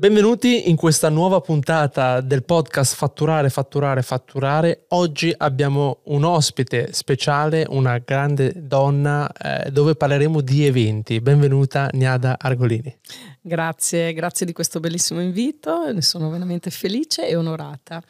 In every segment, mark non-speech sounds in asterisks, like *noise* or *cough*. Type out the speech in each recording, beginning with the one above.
Benvenuti in questa nuova puntata del podcast Fatturare, Fatturare, Fatturare. Oggi abbiamo un ospite speciale, una grande donna, eh, dove parleremo di eventi. Benvenuta Niada Argolini. Grazie, grazie di questo bellissimo invito, ne sono veramente felice e onorata.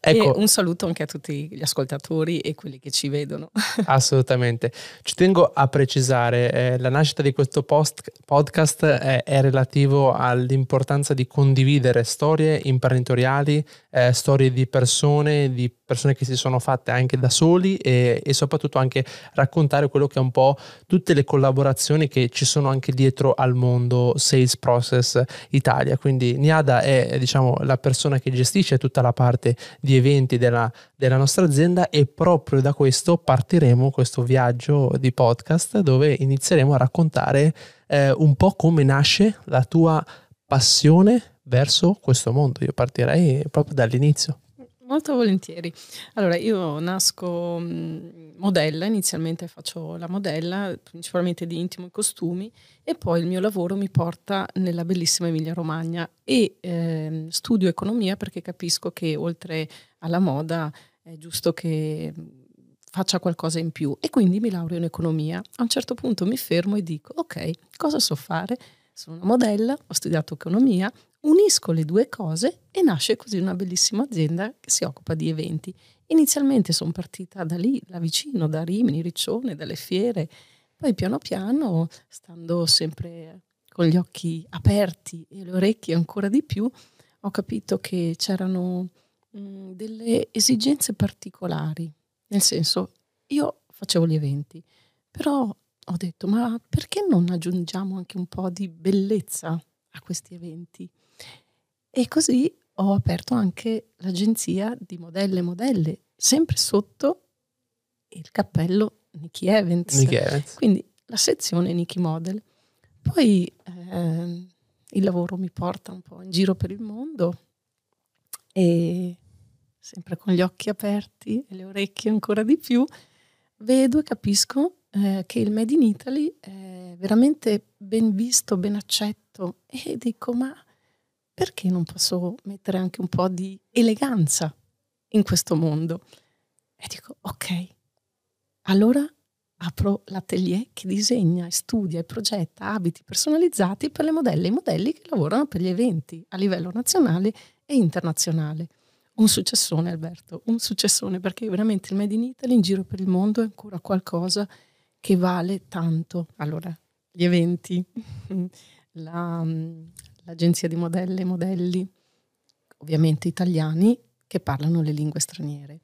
Ecco, e un saluto anche a tutti gli ascoltatori e quelli che ci vedono. *laughs* Assolutamente. Ci tengo a precisare, eh, la nascita di questo post- podcast è, è, relativo all'importanza di condividere storie imprenditoriali, eh, storie di persone, di persone che si sono fatte anche da soli e, e, soprattutto anche raccontare quello che è un po' tutte le collaborazioni che ci sono anche dietro al mondo Sales Process Italia. Quindi Niada è diciamo la persona che gestisce tutta la parte di eventi della, della nostra azienda e proprio da questo partiremo questo viaggio di podcast dove inizieremo a raccontare eh, un po' come nasce la tua passione verso questo mondo. Io partirei proprio dall'inizio. Molto volentieri. Allora, io nasco modella, inizialmente faccio la modella, principalmente di intimo e costumi, e poi il mio lavoro mi porta nella bellissima Emilia Romagna e eh, studio economia perché capisco che oltre alla moda è giusto che faccia qualcosa in più e quindi mi laureo in economia. A un certo punto mi fermo e dico, ok, cosa so fare? Sono una modella, ho studiato economia, unisco le due cose e nasce così una bellissima azienda che si occupa di eventi. Inizialmente sono partita da lì, da vicino, da Rimini, Riccione, dalle fiere, poi piano piano, stando sempre con gli occhi aperti e le orecchie ancora di più, ho capito che c'erano mh, delle esigenze particolari, nel senso io facevo gli eventi, però ho detto ma perché non aggiungiamo anche un po' di bellezza a questi eventi? E così ho aperto anche l'agenzia di modelle e modelle, sempre sotto il cappello Nikki Evans. Nikki Evans. Quindi la sezione Nikki Model. Poi eh, il lavoro mi porta un po' in giro per il mondo e sempre con gli occhi aperti e le orecchie ancora di più, vedo e capisco eh, che il Made in Italy è veramente ben visto, ben accetto e dico ma perché non posso mettere anche un po' di eleganza in questo mondo? E dico, ok, allora apro l'atelier che disegna studia e progetta abiti personalizzati per le modelle e i modelli che lavorano per gli eventi a livello nazionale e internazionale. Un successone, Alberto, un successone, perché veramente il Made in Italy in giro per il mondo è ancora qualcosa che vale tanto. Allora, gli eventi, *laughs* la, l'agenzia di modelle e modelli, ovviamente italiani, che parlano le lingue straniere.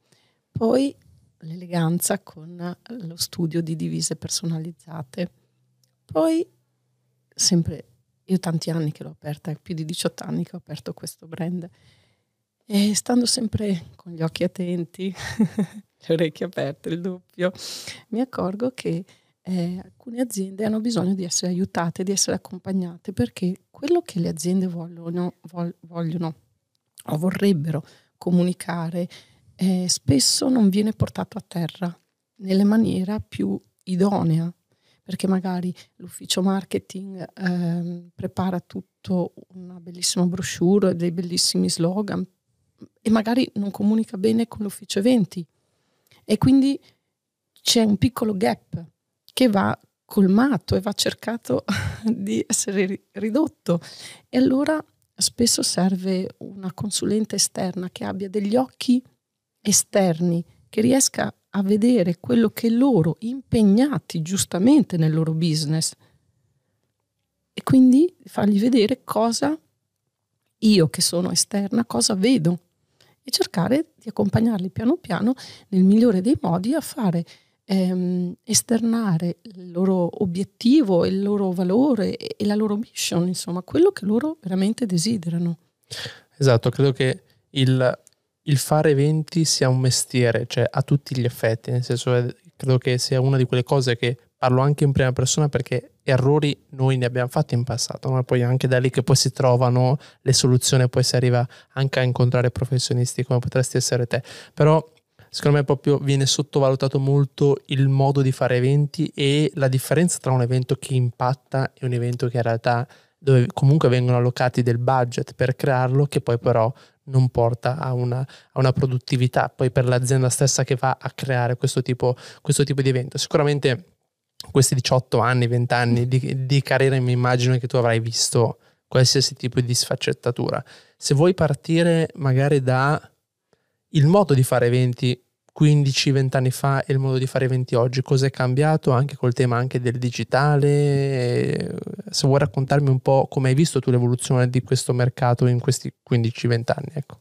Poi l'eleganza con lo studio di divise personalizzate. Poi, sempre, io tanti anni che l'ho aperta, più di 18 anni che ho aperto questo brand, e stando sempre con gli occhi attenti, *laughs* le orecchie aperte, il doppio, mi accorgo che eh, alcune aziende hanno bisogno di essere aiutate, di essere accompagnate, perché quello che le aziende vogliono, vogliono o vorrebbero comunicare eh, spesso non viene portato a terra nella maniera più idonea, perché magari l'ufficio marketing eh, prepara tutto una bellissima brochure, dei bellissimi slogan e magari non comunica bene con l'ufficio eventi. E quindi c'è un piccolo gap che va colmato e va cercato *laughs* di essere ridotto. E allora spesso serve una consulente esterna che abbia degli occhi esterni, che riesca a vedere quello che loro, impegnati giustamente nel loro business, e quindi fargli vedere cosa io che sono esterna, cosa vedo e cercare di accompagnarli piano piano nel migliore dei modi a fare ehm, esternare il loro obiettivo, il loro valore e, la loro mission, insomma, quello che loro veramente desiderano. Esatto, credo che il, il fare eventi sia un mestiere, cioè a tutti gli effetti, nel senso eh, credo che sia una di quelle cose che parlo anche in prima persona perché errori noi ne abbiamo fatti in passato, ma poi anche da lì che poi si trovano le soluzioni, poi si arriva anche a incontrare professionisti come potresti essere te. Però secondo me proprio viene sottovalutato molto il modo di fare eventi e la differenza tra un evento che impatta e un evento che in realtà dove comunque vengono allocati del budget per crearlo che poi però non porta a una, a una produttività poi per l'azienda stessa che va a creare questo tipo, questo tipo di evento. Sicuramente questi 18 anni, 20 anni di, di carriera mi immagino che tu avrai visto qualsiasi tipo di sfaccettatura. Se vuoi partire magari da il modo di fare eventi 15-20 anni fa e il modo di fare eventi oggi, cosa è cambiato anche col tema anche del digitale? Se vuoi raccontarmi un po' come hai visto tu l'evoluzione di questo mercato in questi 15-20 anni. Ecco.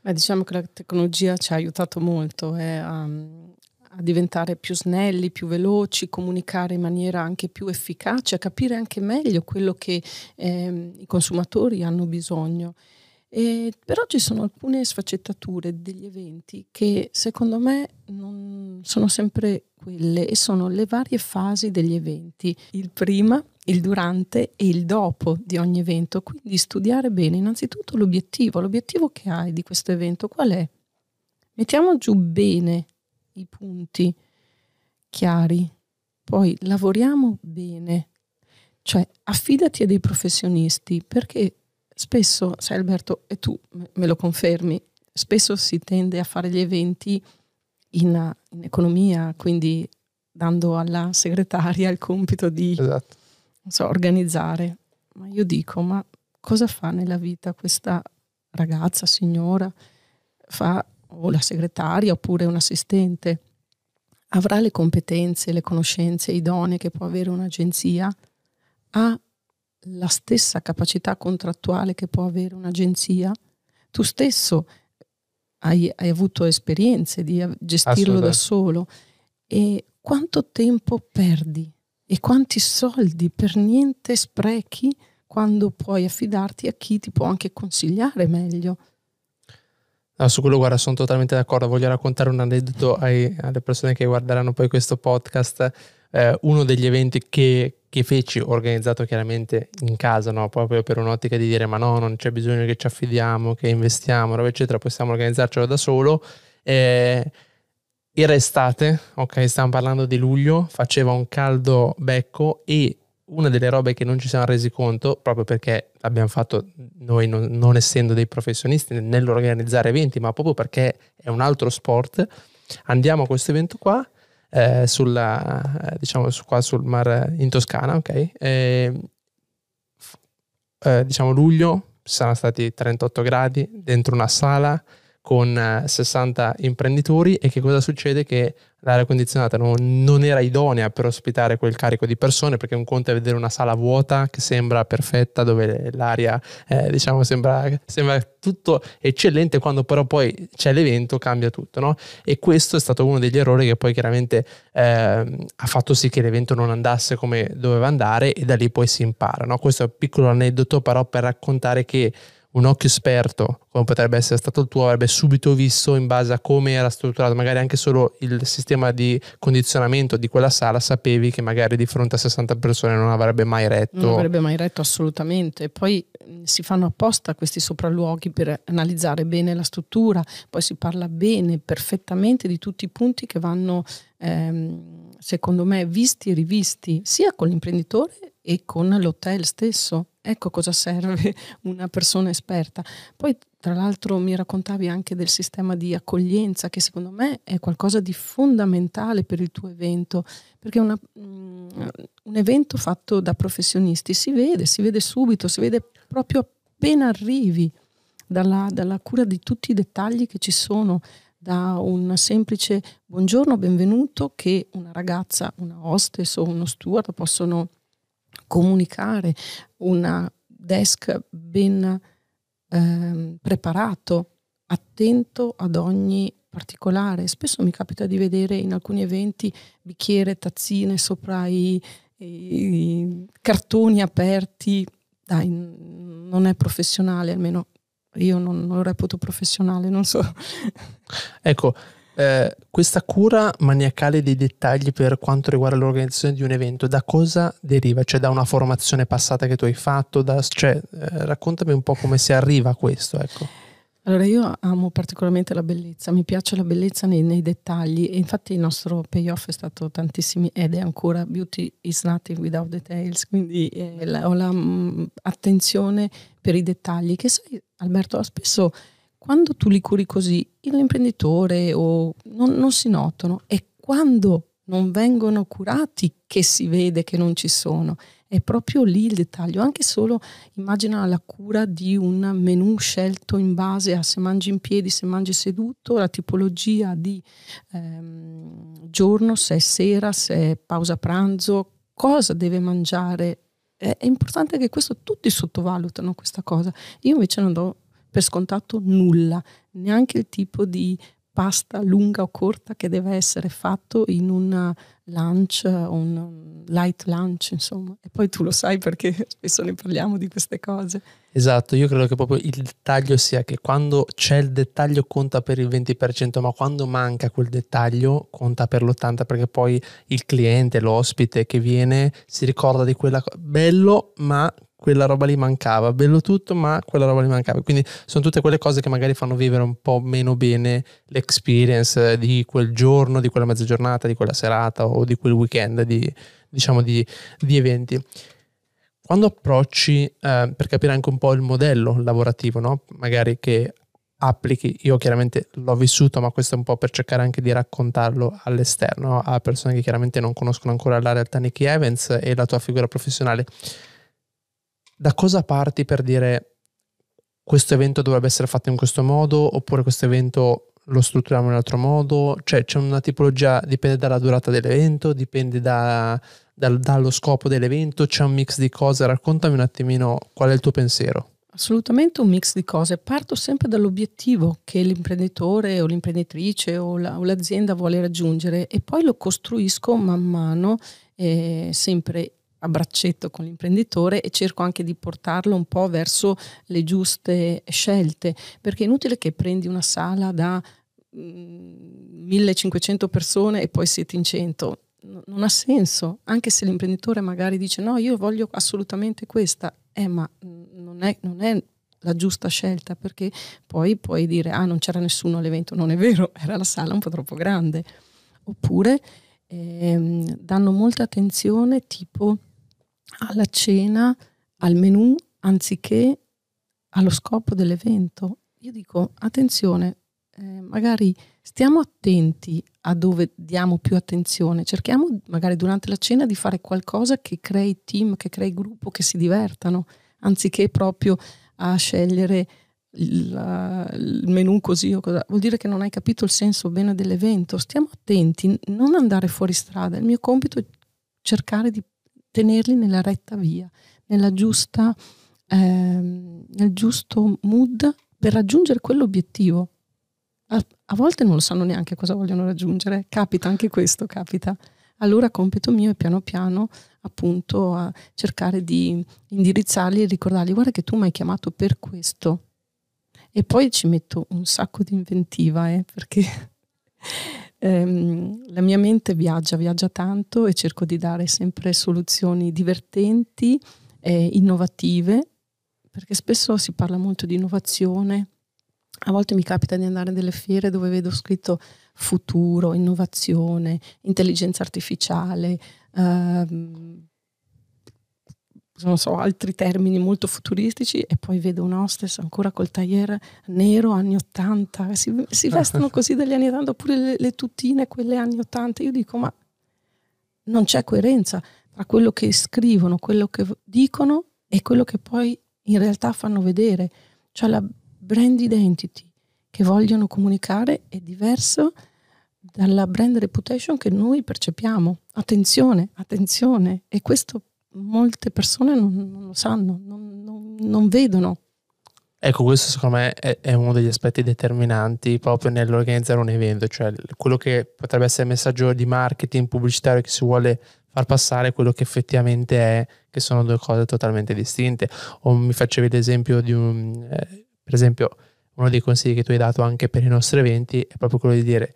Beh, diciamo che la tecnologia ci ha aiutato molto eh, a, a, diventare più snelli, più veloci, comunicare in maniera anche più efficace, a capire anche meglio quello che eh, i consumatori hanno bisogno. E, però ci sono alcune sfaccettature degli eventi che secondo me non sono sempre quelle e sono le varie fasi degli eventi, il prima, il durante e il dopo di ogni evento. Quindi studiare bene innanzitutto l'obiettivo, l'obiettivo che hai di questo evento qual è? Mettiamo giù bene i punti chiari, poi lavoriamo bene, cioè affidati a dei professionisti perché spesso, sai Alberto, e tu me lo confermi, spesso si tende a fare gli eventi in, in economia, quindi dando alla segretaria il compito di esatto. so, organizzare. Ma io dico, ma cosa fa nella vita questa ragazza, signora? Fa o la segretaria oppure un assistente? Avrà le competenze, le conoscenze idonee che può avere un'agenzia? Ha la stessa capacità contrattuale che può avere un'agenzia? Tu stesso hai, hai avuto esperienze di gestirlo da solo e quanto tempo perdi e quanti soldi per niente sprechi quando puoi affidarti a chi ti può anche consigliare meglio. No, su quello guarda, sono totalmente d'accordo. Voglio raccontare un aneddoto ai, alle persone che guarderanno poi questo podcast. Eh, uno degli eventi che, che feci, organizzato chiaramente in casa, no? proprio per un'ottica di dire ma no, non c'è bisogno che ci affidiamo, che investiamo, roba eccetera, possiamo organizzarcelo da solo. Eh, era estate, ok, stiamo parlando di luglio, faceva un caldo becco e una delle robe che non ci siamo resi conto, proprio perché l'abbiamo fatto noi non, non essendo dei professionisti nell'organizzare eventi, ma proprio perché è un altro sport, andiamo a questo evento qua eh, sulla, diciamo, qua sul mare in Toscana, ok? E, eh, diciamo luglio, saranno stati 38 gradi dentro una sala con 60 eh, imprenditori e che cosa succede? Che l'aria condizionata non, non, era idonea per ospitare quel carico di persone perché un conto è vedere una sala vuota che sembra perfetta dove l'aria eh, diciamo sembra, sembra, tutto eccellente quando però poi c'è l'evento cambia tutto no? e questo è stato uno degli errori che poi chiaramente eh, ha fatto sì che l'evento non andasse come doveva andare e da lì poi si impara no? questo è un piccolo aneddoto però per raccontare che un occhio esperto, come potrebbe essere stato il tuo, avrebbe subito visto in base a come era strutturato, magari anche solo il sistema di condizionamento di quella sala, sapevi che magari di fronte a 60 persone non avrebbe mai retto. Non avrebbe mai retto assolutamente. Poi si fanno apposta questi sopralluoghi per analizzare bene la struttura, poi si parla bene, perfettamente di tutti i punti che vanno, ehm, secondo me, visti e rivisti, sia con l'imprenditore e con l'hotel stesso Ecco cosa serve *laughs* una persona esperta. Poi, tra l'altro, mi raccontavi anche del sistema di accoglienza, che secondo me è qualcosa di fondamentale per il tuo evento, perché una, um, un evento fatto da professionisti si vede, si vede subito, si vede proprio appena arrivi, dalla, dalla cura di tutti i dettagli che ci sono, da un semplice buongiorno, benvenuto, che una ragazza, una hostess o uno steward possono comunicare, un desk ben eh, preparato, attento ad ogni particolare. Spesso mi capita di vedere in alcuni eventi bicchiere, tazzine sopra i, i cartoni aperti. Dai, non è professionale, almeno io non, non lo reputo professionale, non so. Ecco, eh, questa cura maniacale dei dettagli per quanto riguarda l'organizzazione di un evento, da cosa deriva? Cioè da una formazione passata che tu hai fatto? Da, cioè, eh, raccontami un po' come si arriva a questo. Ecco. Allora io amo particolarmente la bellezza, mi piace la bellezza nei, nei, dettagli e infatti il nostro payoff è stato tantissimi ed è ancora beauty is nothing without details, quindi eh, la, ho l'attenzione mm, per i dettagli che sai Alberto spesso quando tu li curi così l'imprenditore o non, non si notano e quando non vengono curati che si vede che non ci sono è proprio lì il dettaglio, anche solo immagina la cura di un menù scelto in base a se mangi in piedi, se mangi seduto, la tipologia di ehm, giorno, se è sera, se è pausa pranzo, cosa deve mangiare. È, è importante che questo tutti sottovalutano questa cosa. Io invece non do per scontato nulla, neanche il tipo di pasta lunga o corta che deve essere fatto in un lunch, un light lunch, insomma. E poi tu lo sai perché spesso ne parliamo di queste cose. Esatto, io credo che proprio il dettaglio sia che quando c'è il dettaglio conta per il 20%, ma quando manca quel dettaglio conta per l'80% perché poi il cliente, l'ospite che viene si ricorda di quella cosa. Bello, ma quella roba lì mancava, bello tutto, ma quella roba lì mancava. Quindi sono tutte quelle cose che magari fanno vivere un po' meno bene l'experience di quel giorno, di quella mezza giornata, di quella serata o di quel weekend di, diciamo, di, di eventi. Quando approcci, eh, per capire anche un po' il modello lavorativo, no? magari che applichi, io chiaramente l'ho vissuto, ma questo è un po' per cercare anche di raccontarlo all'esterno, a persone che chiaramente non conoscono ancora la realtà Nicky Evans e la tua figura professionale da cosa parti per dire questo evento dovrebbe essere fatto in questo modo oppure questo evento lo strutturiamo in un altro modo? Cioè c'è una tipologia, dipende dalla durata dell'evento, dipende da, dal, dallo scopo dell'evento, c'è un mix di cose, raccontami un attimino qual è il tuo pensiero. Assolutamente un mix di cose. Parto sempre dall'obiettivo che l'imprenditore o l'imprenditrice o, la, o l'azienda vuole raggiungere e poi lo costruisco man mano, eh, sempre a braccetto con l'imprenditore e cerco anche di portarlo un po' verso le giuste scelte, perché è inutile che prendi una sala da 1500 mm, persone e poi siete in 100. Non ha senso, anche se l'imprenditore magari dice no, io voglio assolutamente questa, eh, ma non è, non è la giusta scelta perché poi puoi dire ah non c'era nessuno all'evento, non è vero, *laughs* era la sala un po' troppo grande. Oppure ehm, danno molta attenzione tipo alla cena, al menù, anziché allo scopo dell'evento. Io dico, attenzione, eh, magari stiamo attenti a dove diamo più attenzione, cerchiamo magari durante la cena di fare qualcosa che crei team, che crei gruppo, che si divertano, anziché proprio a scegliere il, il menù così o cosa. Vuol dire che non hai capito il senso bene dell'evento. Stiamo attenti, non andare fuori strada. Il mio compito è cercare di tenerli nella retta via, giusta, ehm, nel giusto mood per raggiungere quell'obiettivo. A, a, volte non lo sanno neanche cosa vogliono raggiungere, capita anche questo, capita. Allora compito mio è piano piano appunto a cercare di indirizzarli e ricordargli guarda che tu mi hai chiamato per questo. E poi ci metto un sacco di inventiva, eh, perché ehm, la mia mente viaggia, viaggia tanto e cerco di dare sempre soluzioni divertenti e innovative, perché spesso si parla molto di innovazione. A volte mi capita di andare nelle fiere dove vedo scritto futuro, innovazione, intelligenza artificiale, ehm, non so, altri termini molto futuristici e poi vedo un hostess ancora col tagliere nero anni 80, si, si vestono *laughs* così dagli anni 80 oppure le, le tutine quelle anni 80, io dico ma non c'è coerenza tra quello che scrivono, quello che dicono e quello che poi in realtà fanno vedere, cioè la brand identity che vogliono comunicare è diverso dalla brand reputation che noi percepiamo. Attenzione, attenzione, e questo molte persone non, non lo sanno, non, non, non, vedono. Ecco, questo secondo me è, uno degli aspetti determinanti proprio nell'organizzare un evento, cioè quello che potrebbe essere il messaggio di marketing pubblicitario che si vuole far passare quello che effettivamente è, che sono due cose totalmente distinte. O mi facevi l'esempio di un, eh, per esempio, uno dei consigli che tu hai dato anche per i nostri eventi è proprio quello di dire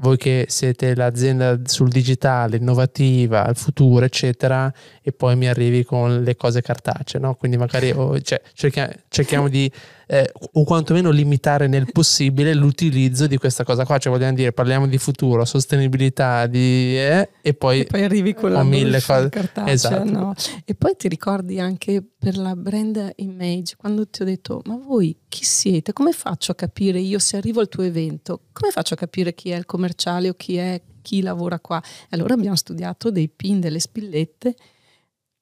voi che siete l'azienda sul digitale, innovativa, al futuro, eccetera, e poi mi arrivi con le cose cartacee, no? Quindi magari oh, cioè, cerchiamo, cerchiamo di, eh, o quantomeno limitare nel possibile l'utilizzo di questa cosa qua, cioè vogliamo dire parliamo di futuro, sostenibilità di, eh, e, poi, e poi arrivi con la mille cose. cartacea, esatto. no? E poi ti ricordi anche per la brand image, quando ti ho detto ma voi chi siete? Come faccio a capire io se arrivo al tuo evento? Come faccio a capire chi è il commerciale o chi è chi lavora qua? Allora abbiamo studiato dei pin, delle spillette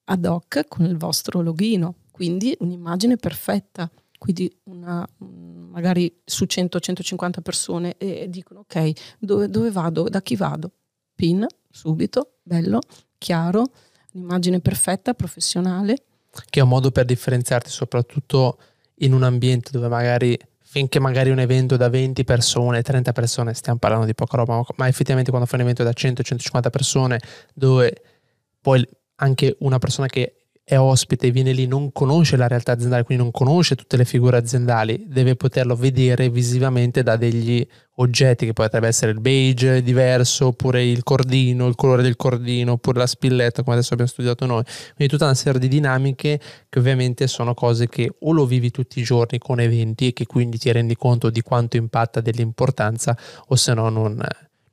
ad hoc con il vostro login, quindi un'immagine perfetta. Quindi una, magari su 100-150 persone e dicono ok, dove, dove vado? Da chi vado? Pin, subito, bello, chiaro, un'immagine perfetta, professionale. Che è un modo per differenziarti soprattutto in un ambiente dove magari finché magari un evento da 20 persone, 30 persone, stiamo parlando di poca roba, ma effettivamente quando fai un evento da 100-150 persone dove poi anche una persona che è ospite, viene lì, non conosce la realtà aziendale, quindi non conosce tutte le figure aziendali, deve poterlo vedere visivamente da degli oggetti che potrebbe essere il beige diverso, oppure il cordino, il colore del cordino, oppure la spilletta, come adesso abbiamo studiato noi. Quindi tutta una serie di dinamiche che ovviamente sono cose che o lo vivi tutti i giorni con eventi e che quindi ti rendi conto di quanto impatta dell'importanza, o se no non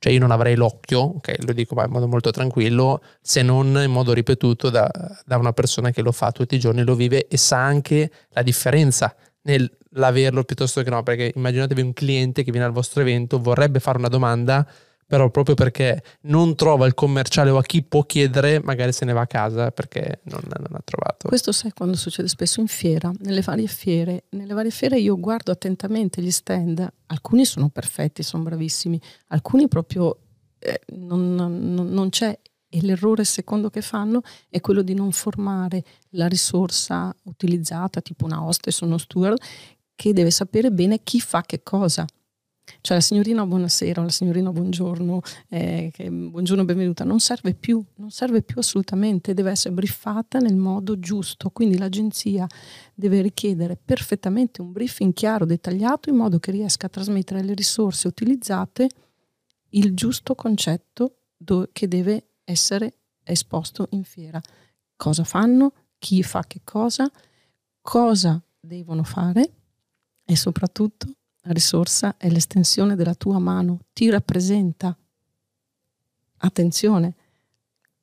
cioè io non avrei l'occhio, ok, lo dico in modo molto tranquillo, se non in modo ripetuto da, da una persona che lo fa tutti i giorni, lo vive e sa anche la differenza nell'averlo piuttosto che no, perché immaginatevi un cliente che viene al vostro evento, vorrebbe fare una domanda, però proprio perché non trova il commerciale o a chi può chiedere, magari se ne va a casa perché non, non, ha trovato. Questo sai quando succede spesso in fiera, nelle varie fiere. Nelle varie fiere io guardo attentamente gli stand, alcuni sono perfetti, sono bravissimi, alcuni proprio eh, non, non, non c'è e l'errore secondo che fanno è quello di non formare la risorsa utilizzata, tipo una hostess o uno steward, che deve sapere bene chi fa che cosa. Cioè la signorina buonasera la signorina buongiorno, eh, buongiorno benvenuta, non serve più, non serve più assolutamente, deve essere briefata nel modo giusto, quindi l'agenzia deve richiedere perfettamente un briefing chiaro, dettagliato, in modo che riesca a trasmettere alle risorse utilizzate il giusto concetto do- che deve essere esposto in fiera. Cosa fanno, chi fa che cosa, cosa devono fare? E soprattutto la risorsa è l'estensione della tua mano, ti rappresenta. Attenzione,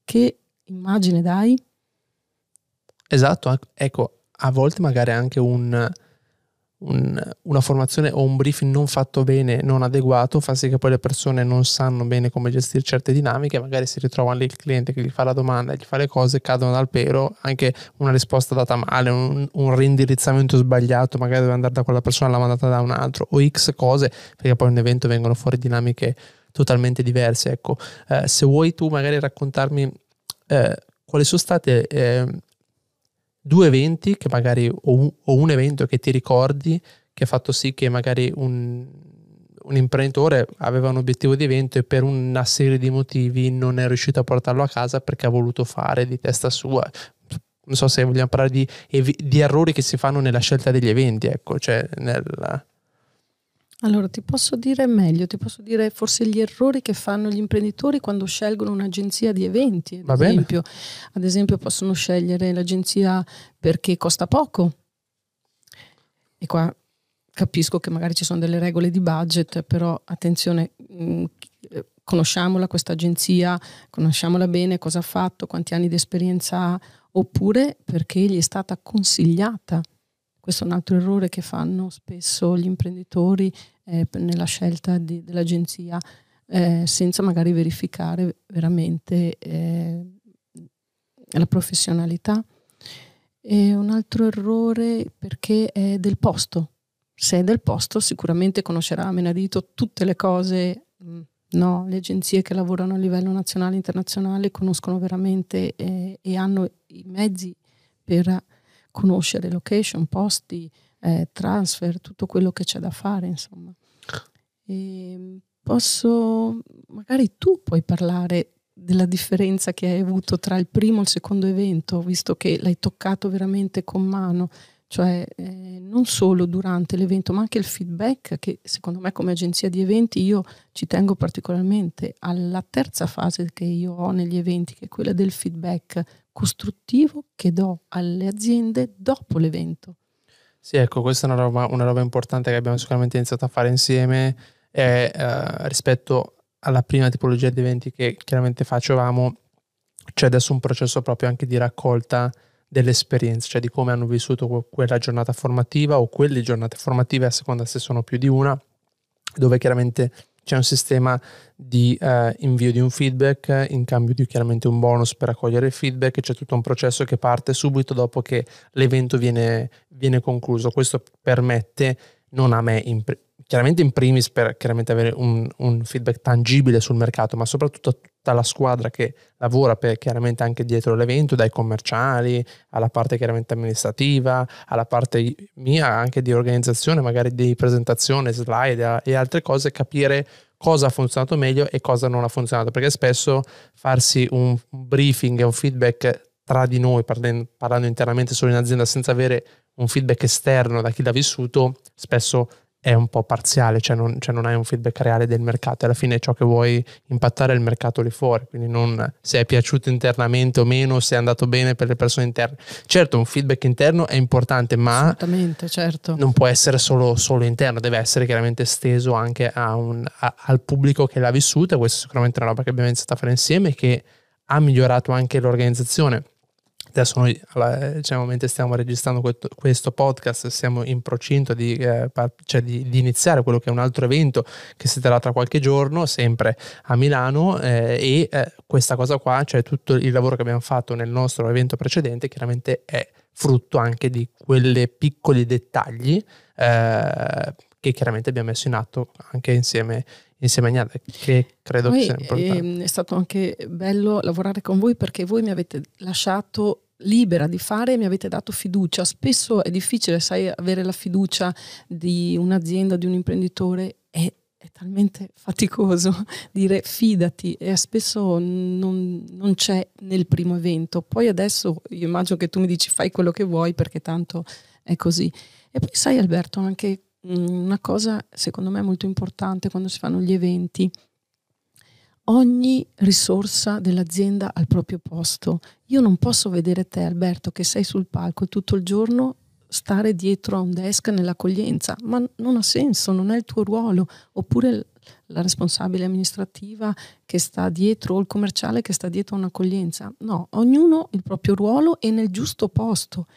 che immagine dai? Esatto, ecco, a volte magari anche un, un, una formazione o un briefing non fatto bene, non adeguato, fa sì che poi le persone non sanno bene come gestire certe dinamiche, magari si ritrovano lì il cliente che gli fa la domanda, gli fa le cose, cadono dal pero, anche una risposta data male, un, un reindirizzamento sbagliato, magari deve andare da quella persona, l'ha mandata da un altro, o X cose, perché poi in un evento vengono fuori dinamiche totalmente diverse. Ecco, eh, se vuoi tu magari raccontarmi eh, quali sono state eh, due eventi che magari o un, o un, evento che ti ricordi che ha fatto sì che magari un, un, imprenditore aveva un obiettivo di evento e per una serie di motivi non è riuscito a portarlo a casa perché ha voluto fare di testa sua. Non so se vogliamo parlare di, di errori che si fanno nella scelta degli eventi ecco cioè nel, allora, ti posso dire meglio, ti posso dire forse gli errori che fanno gli imprenditori quando scelgono un'agenzia di eventi. Ad, Va esempio. Bene. ad esempio, possono scegliere l'agenzia perché costa poco. E qua capisco che magari ci sono delle regole di budget, però attenzione, mh, conosciamola questa agenzia, conosciamola bene, cosa ha fatto, quanti anni di esperienza ha, oppure perché gli è stata consigliata questo è un altro errore che fanno spesso gli imprenditori eh, nella scelta di, dell'agenzia, eh, senza magari verificare veramente eh, la professionalità. E un altro errore perché è del posto. Se è del posto sicuramente conoscerà a menadito tutte le cose, mm, no? le agenzie che lavorano a livello nazionale e internazionale conoscono veramente eh, e hanno i mezzi per conoscere location, posti, eh, transfer, tutto quello che c'è da fare, insomma. E posso, magari tu puoi parlare della differenza che hai avuto tra il primo e il secondo evento, visto che l'hai toccato veramente con mano, cioè eh, non solo durante l'evento, ma anche il feedback, che secondo me come agenzia di eventi io ci tengo particolarmente alla terza fase che io ho negli eventi, che è quella del feedback costruttivo che do alle aziende dopo l'evento. Sì, ecco, questa è una roba, una roba importante che abbiamo sicuramente iniziato a fare insieme è, eh, rispetto alla prima tipologia di eventi che chiaramente facevamo, c'è adesso un processo proprio anche di raccolta delle esperienze, cioè di come hanno vissuto quella giornata formativa o quelle giornate formative a seconda se sono più di una, dove chiaramente c'è un sistema di eh, invio di un feedback in cambio di chiaramente un bonus per raccogliere il feedback, c'è tutto un processo che parte subito dopo che l'evento viene, viene concluso. Questo permette non a me in, chiaramente in primis per chiaramente avere un, un, feedback tangibile sul mercato, ma soprattutto a la squadra che lavora per, chiaramente anche dietro l'evento, dai commerciali alla parte chiaramente amministrativa, alla parte mia anche di organizzazione, magari di presentazione, slide e altre cose, capire cosa ha funzionato meglio e cosa non ha funzionato, perché spesso farsi un briefing e un feedback tra di noi, parlando, parlando internamente solo in azienda, senza avere un feedback esterno da chi l'ha vissuto, spesso è un po' parziale, cioè non, cioè non, hai un feedback reale del mercato. Alla fine ciò che vuoi impattare è il mercato lì fuori, quindi non se è piaciuto internamente o meno, se è andato bene per le persone interne. Certo, un feedback interno è importante, ma certo. non può essere solo, solo, interno, deve essere chiaramente esteso anche un, a, al pubblico che l'ha vissuta. Questa è sicuramente una roba che abbiamo iniziato a fare insieme che ha migliorato anche l'organizzazione Adesso noi, diciamo, mentre stiamo registrando questo podcast, siamo in procinto di, eh, cioè di, di, iniziare quello che è un altro evento che si terrà tra qualche giorno, sempre a Milano, eh, e eh, questa cosa qua, cioè tutto il lavoro che abbiamo fatto nel nostro evento precedente, chiaramente è frutto anche di quelle piccoli dettagli eh, che chiaramente abbiamo messo in atto anche insieme insieme a Gnade, che credo Poi, sia importante. Ehm, è stato anche bello lavorare con voi perché voi mi avete lasciato libera di fare e mi avete dato fiducia. Spesso è difficile, sai, avere la fiducia di un'azienda, di un imprenditore, è, è talmente faticoso *laughs* dire fidati e spesso non, non, c'è nel primo evento. Poi adesso io immagino che tu mi dici fai quello che vuoi perché tanto è così. E poi sai Alberto, anche una cosa secondo me molto importante quando si fanno gli eventi. Ogni risorsa dell'azienda al proprio posto. Io non posso vedere te, Alberto, che sei sul palco tutto il giorno stare dietro a un desk nell'accoglienza, ma non ha senso, non è il tuo ruolo. Oppure la responsabile amministrativa che sta dietro o il commerciale che sta dietro a un'accoglienza. No, ognuno il proprio ruolo e nel giusto posto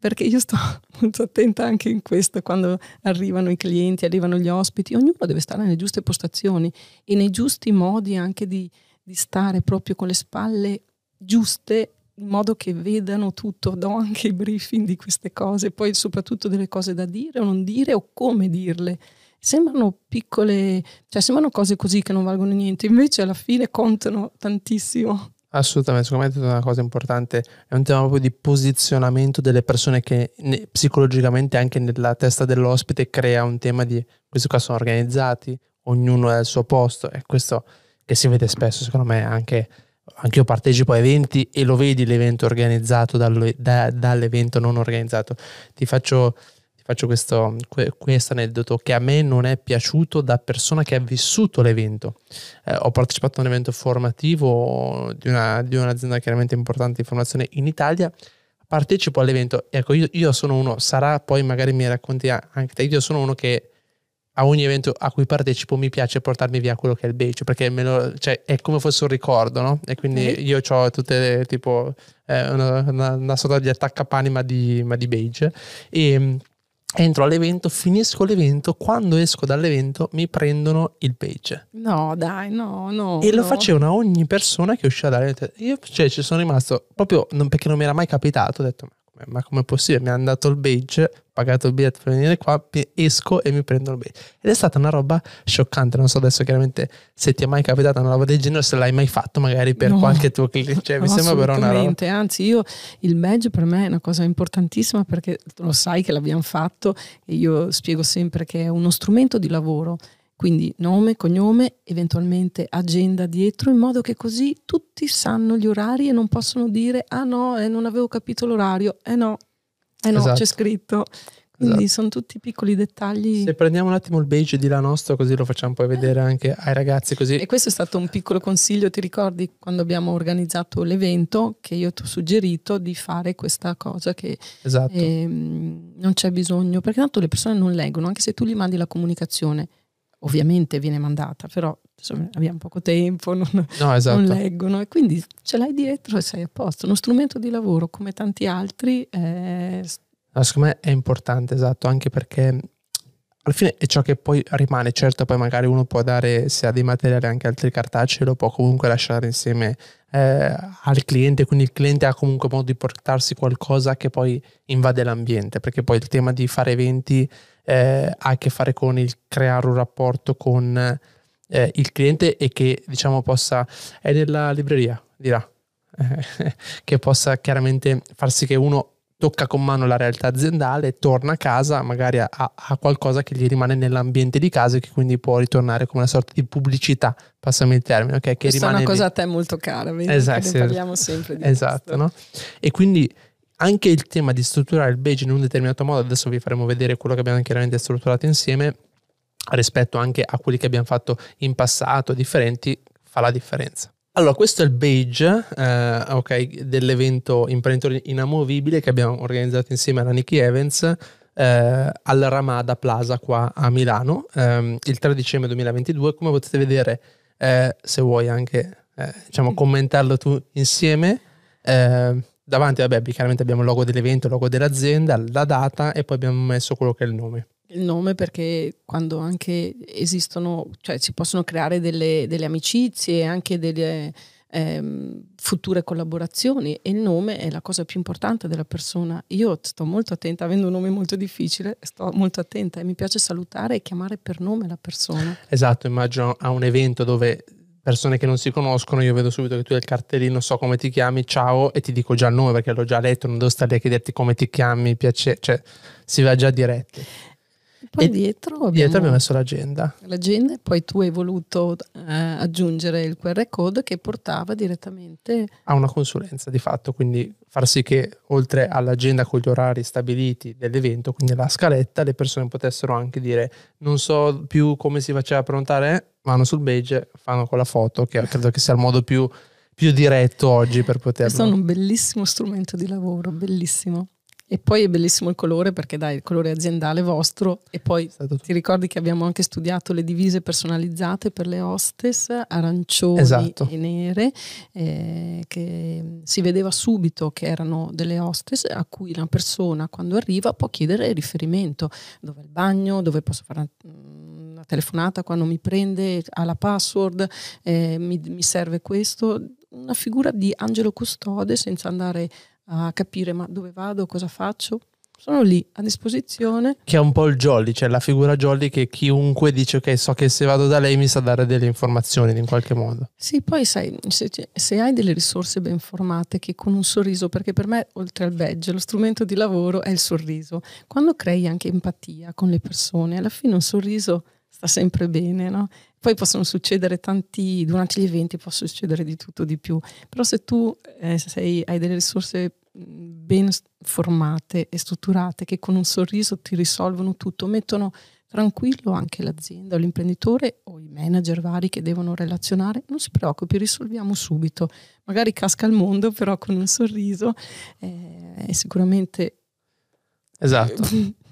perché io sto *laughs* molto attenta anche in questo, quando arrivano i clienti, arrivano gli ospiti, ognuno deve stare nelle giuste postazioni e nei giusti modi anche di, di stare proprio con le spalle giuste in modo che vedano tutto, do anche i briefing di queste cose, poi soprattutto delle cose da dire o non dire o come dirle. Sembrano piccole, cioè sembrano cose così che non valgono niente, invece alla fine contano tantissimo. Assolutamente, secondo me è una cosa importante, è un tema proprio di posizionamento delle persone che ne, psicologicamente anche nella testa dell'ospite crea un tema di questi qua sono organizzati, ognuno è al suo posto e questo che si vede spesso secondo me anche, anche io partecipo a eventi e lo vedi l'evento organizzato dall'evento non organizzato. Ti faccio faccio questo, questo, aneddoto che a me non è piaciuto da persona che ha vissuto l'evento. Eh, ho partecipato a un evento formativo di, una, di, un'azienda chiaramente importante di formazione in Italia. Partecipo all'evento, ecco, io, io, sono uno, sarà poi magari mi racconti anche te, io sono uno che a ogni evento a cui partecipo mi piace portarmi via quello che è il badge perché lo, cioè, è come fosse un ricordo, no? E quindi okay. io ho tutte le, tipo eh, una, una, una, sorta di attaccapani ma di, ma di beige e entro all'evento, finisco l'evento, quando esco dall'evento mi prendono il page. No, dai, no, no. E no. lo facevano a ogni persona che usciva dall'evento. Io cioè, ci sono rimasto proprio non, perché non mi era mai capitato, ho detto ma come è possibile? Mi hanno dato il badge, pagato il biglietto per venire qua, esco e mi prendo il badge. Ed è stata una roba scioccante, non so adesso chiaramente se ti è mai capitata una roba del genere, se l'hai mai fatto magari per no, qualche tuo cliente, cioè, mi sembra però una roba... Anzi, io il badge per me è una cosa importantissima perché lo sai che l'abbiamo fatto e io spiego sempre che è uno strumento di lavoro quindi nome, cognome, eventualmente agenda dietro, in modo che così tutti sanno gli orari e non possono dire ah no, eh, non avevo capito l'orario, eh no, eh no, esatto. c'è scritto. Quindi esatto. sono tutti piccoli dettagli. Se prendiamo un attimo il beige di la nostra, così lo facciamo poi vedere anche ai ragazzi. Così. E questo è stato un piccolo consiglio, ti ricordi quando abbiamo organizzato l'evento che io ti ho suggerito di fare questa cosa che esatto. ehm, non c'è bisogno, perché tanto le persone non leggono, anche se tu gli mandi la comunicazione, ovviamente viene mandata, però insomma, abbiamo poco tempo, non, no, esatto. non, leggono e quindi ce l'hai dietro e sei a posto. Uno strumento di lavoro come tanti altri. Eh, No, secondo me è importante, esatto, anche perché alla fine è ciò che poi rimane. Certo, poi magari uno può dare, se ha dei materiali anche altri cartacei, lo può comunque lasciare insieme eh, al cliente, quindi il cliente ha comunque modo di portarsi qualcosa che poi invade l'ambiente, perché poi il tema di fare eventi eh, ha a che fare con il creare un rapporto con eh, il cliente e che diciamo possa, è nella libreria, dirà, *laughs* che possa chiaramente far sì che uno tocca con mano la realtà aziendale, torna a casa, magari ha, ha, qualcosa che gli rimane nell'ambiente di casa e che quindi può ritornare come una sorta di pubblicità, passami il termine. Okay, che Questa è una cosa lì. a te molto cara, vedi? Esatto, ne parliamo sempre di Esatto, no? E quindi anche il tema di strutturare il badge in un determinato modo, adesso vi faremo vedere quello che abbiamo chiaramente strutturato insieme, rispetto anche a quelli che abbiamo fatto in passato, differenti, fa la differenza. Allora, questo è il badge eh, okay, dell'evento Imprenditori Inamovibile che abbiamo organizzato insieme alla Nicky Evans eh, al Ramada Plaza qua a Milano eh, il 3 dicembre 2022. Come potete vedere, eh, se vuoi anche eh, diciamo, commentarlo tu insieme, eh, davanti vabbè, chiaramente abbiamo il logo dell'evento, il logo dell'azienda, la data e poi abbiamo messo quello che è il nome il nome perché quando anche esistono, cioè si possono creare delle, delle amicizie anche delle ehm, future collaborazioni e il nome è la cosa più importante della persona. Io sto molto attenta, avendo un nome molto difficile, sto molto attenta e mi piace salutare e chiamare per nome la persona. Esatto, immagino a un evento dove persone che non si conoscono, io vedo subito che tu hai il cartellino, so come ti chiami, ciao, e ti dico già il nome perché l'ho già letto, non devo stare a chiederti come ti chiami, piacere, cioè si va già diretti. Poi e dietro abbiamo, dietro abbiamo messo l'agenda. L'agenda e poi tu hai voluto eh, aggiungere il QR code che portava direttamente a una consulenza di fatto, quindi far sì che oltre all'agenda con gli orari stabiliti dell'evento, quindi la scaletta, le persone potessero anche dire non so più come si faceva a prenotare, eh, vanno sul badge, fanno quella foto che credo che sia il modo più, più diretto oggi per poterlo. Questo è un bellissimo strumento di lavoro, bellissimo. E poi è bellissimo il colore perché dai, il colore aziendale vostro e poi ti ricordi che abbiamo anche studiato le divise personalizzate per le hostess, arancioni esatto. e nere, eh, che si vedeva subito che erano delle hostess a cui una persona quando arriva può chiedere riferimento, dove è il bagno, dove posso fare una telefonata quando mi prende, ha la password, eh, mi, mi serve questo, una figura di angelo custode senza andare a capire ma dove vado, cosa faccio. Sono lì a disposizione. Che è un po' il jolly, cioè la figura jolly che chiunque dice ok so che se vado da lei mi sa dare delle informazioni in qualche modo. Sì, poi sai, se, se hai delle risorse ben formate che con un sorriso, perché per me oltre al badge lo strumento di lavoro è il sorriso, quando crei anche empatia con le persone, alla fine un sorriso sta sempre bene, no? Poi possono succedere tanti, durante gli eventi può succedere di tutto, di più, però se tu eh, sei, hai delle risorse ben formate e strutturate che con un sorriso ti risolvono tutto, mettono tranquillo anche l'azienda o l'imprenditore o i manager vari che devono relazionare, non si preoccupi, risolviamo subito. Magari casca il mondo, però con un sorriso eh, è sicuramente... Esatto. *laughs*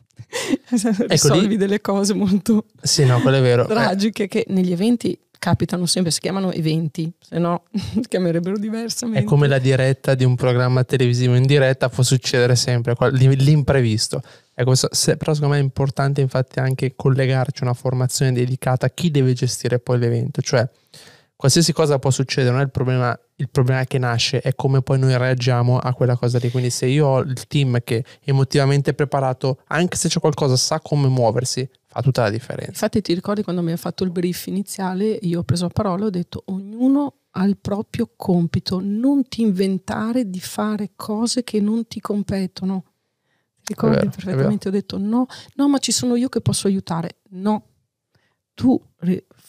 risolvi ecco, delle cose molto sì, no, eh. tragiche che negli eventi capitano sempre, si chiamano eventi, se no si *laughs* chiamerebbero diversamente. È come la diretta di un programma televisivo in diretta, può succedere sempre l'imprevisto. Ecco, però secondo me è importante infatti anche collegarci a una formazione dedicata a chi deve gestire poi l'evento, cioè qualsiasi cosa può succedere, non è il problema, il problema che nasce, è come poi noi reagiamo a quella cosa lì. Quindi se io ho il team che è emotivamente preparato, anche se c'è qualcosa, sa come muoversi, fa tutta la differenza. Infatti ti ricordi quando mi ha fatto il brief iniziale, io ho preso la parola e ho detto ognuno ha il proprio compito, non ti inventare di fare cose che non ti competono. Ti ricordi vero, perfettamente? Ho detto no, no, ma ci sono io che posso aiutare. No, tu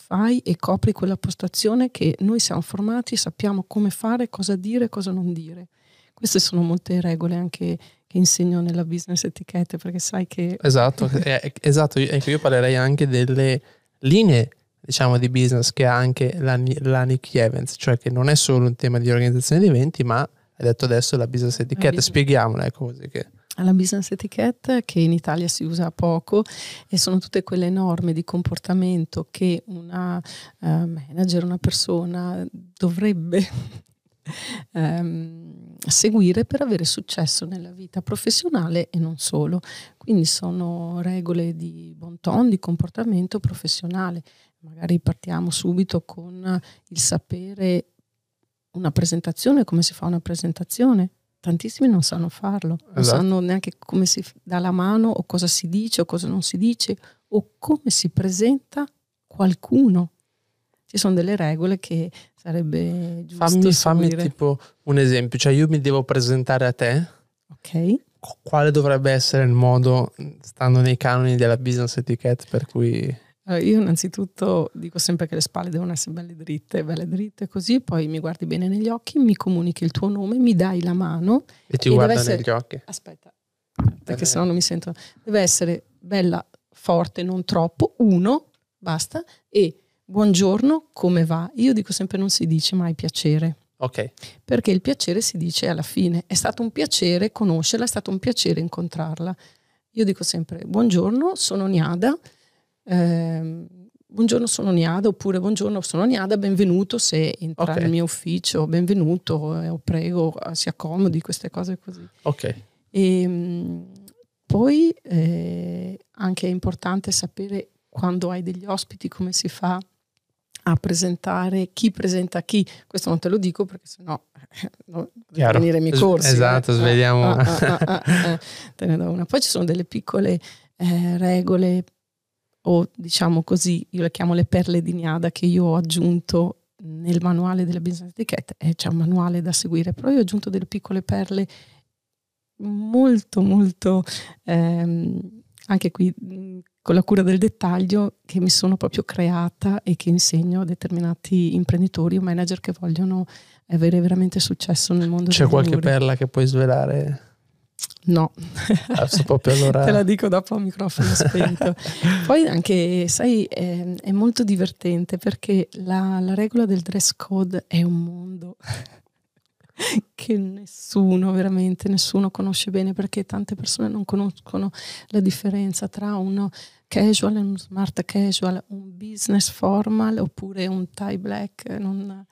fai e copri quella postazione che noi siamo formati, sappiamo come fare, cosa dire, cosa non dire. Queste sono molte regole anche che insegno nella business etichette perché sai che... Esatto, *laughs* eh, esatto. Ecco, io parlerei anche delle linee diciamo di business che ha anche la, la Nick Evans, cioè che non è solo un tema di organizzazione di eventi, ma hai detto adesso la business etichetta, spieghiamola ecco così che la business etiquette che in Italia si usa poco e sono tutte quelle norme di comportamento che una uh, manager, una persona dovrebbe um, *laughs* seguire per avere successo nella vita professionale e non solo. Quindi sono regole di bon ton, di comportamento professionale. Magari partiamo subito con il sapere una presentazione, come si fa una presentazione, tantissimi non sanno farlo, non esatto. sanno neanche come si dà la mano o cosa si dice o cosa non si dice o come si presenta qualcuno. Ci sono delle regole che sarebbe giusto Fammi, fammi tipo un esempio, cioè io mi devo presentare a te. Ok. Quale dovrebbe essere il modo, stando nei canoni della business etiquette, per cui io innanzitutto dico sempre che le spalle devono essere belle dritte, belle dritte così, poi mi guardi bene negli occhi, mi comunichi il tuo nome, mi dai la mano. E ti e guarda essere... negli occhi. Aspetta, perché sennò non mi sento. Deve essere bella, forte, non troppo, uno, basta, e buongiorno, come va? Io dico sempre non si dice mai piacere. Ok. Perché il piacere si dice alla fine. È stato un piacere conoscerla, è stato un piacere incontrarla. Io dico sempre buongiorno, sono Niada eh, buongiorno sono Niada oppure buongiorno sono Niada, benvenuto se entra okay. nel mio ufficio, benvenuto, eh, prego, si accomodi, queste cose così. Ok. E, ehm, poi eh, anche è importante sapere quando hai degli ospiti come si fa a presentare, chi presenta chi. Questo non te lo dico perché sennò eh, no, venire i miei corsi. Esatto, eh. svediamo. Ah, ah, ah, ah, ah te ne do una. Poi ci sono delle piccole eh, regole o diciamo così, io le chiamo le perle di Niada che io ho aggiunto nel manuale della business etiquette, e c'è un manuale da seguire, però io ho aggiunto delle piccole perle molto molto ehm, anche qui con la cura del dettaglio che mi sono proprio creata e che insegno a determinati imprenditori o manager che vogliono avere veramente successo nel mondo C'è qualche lavori. perla che puoi svelare? No, proprio allora... *laughs* te la dico dopo a microfono spento. *laughs* Poi anche, sai, è, è molto divertente perché la, la, regola del dress code è un mondo *laughs* che nessuno, veramente nessuno conosce bene perché tante persone non conoscono la differenza tra uno casual e uno smart casual, un business formal oppure un tie black. Non,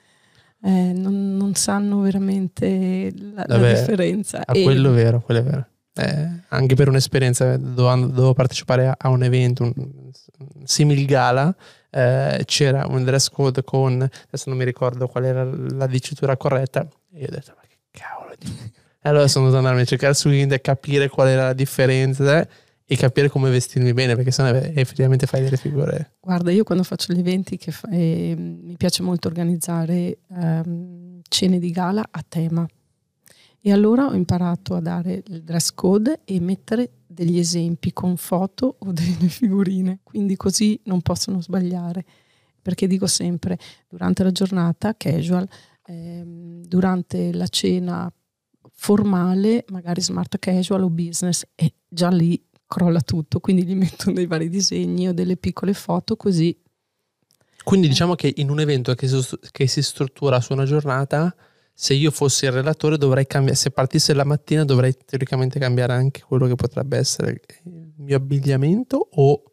eh, non, non, sanno veramente la, Vabbè, la differenza. A e... quello è vero, quello è vero. Eh, anche per un'esperienza dove dovevo partecipare a, un evento, un, un simil gala, eh, c'era un dress code con, adesso non mi ricordo qual era la dicitura corretta, e io ho detto, ma che cavolo di... E allora sono andarmi a cercare su internet, capire qual era la differenza. Eh? E capire come vestirmi bene, perché sennò effettivamente fai delle figure. Guarda, io quando faccio gli eventi fa, eh, mi piace molto organizzare ehm, cene di gala a tema. E allora ho imparato a dare il dress code e mettere degli esempi con foto o *laughs* delle figurine, quindi così non possono sbagliare. Perché dico sempre, durante la giornata casual, ehm, durante la cena formale, magari smart casual o business, e già lì crolla tutto, quindi gli metto dei vari disegni o delle piccole foto così. Quindi diciamo che in un evento che si, che si struttura su una giornata, se io fossi il relatore dovrei cambiare, se partisse la mattina dovrei teoricamente cambiare anche quello che potrebbe essere il mio abbigliamento o...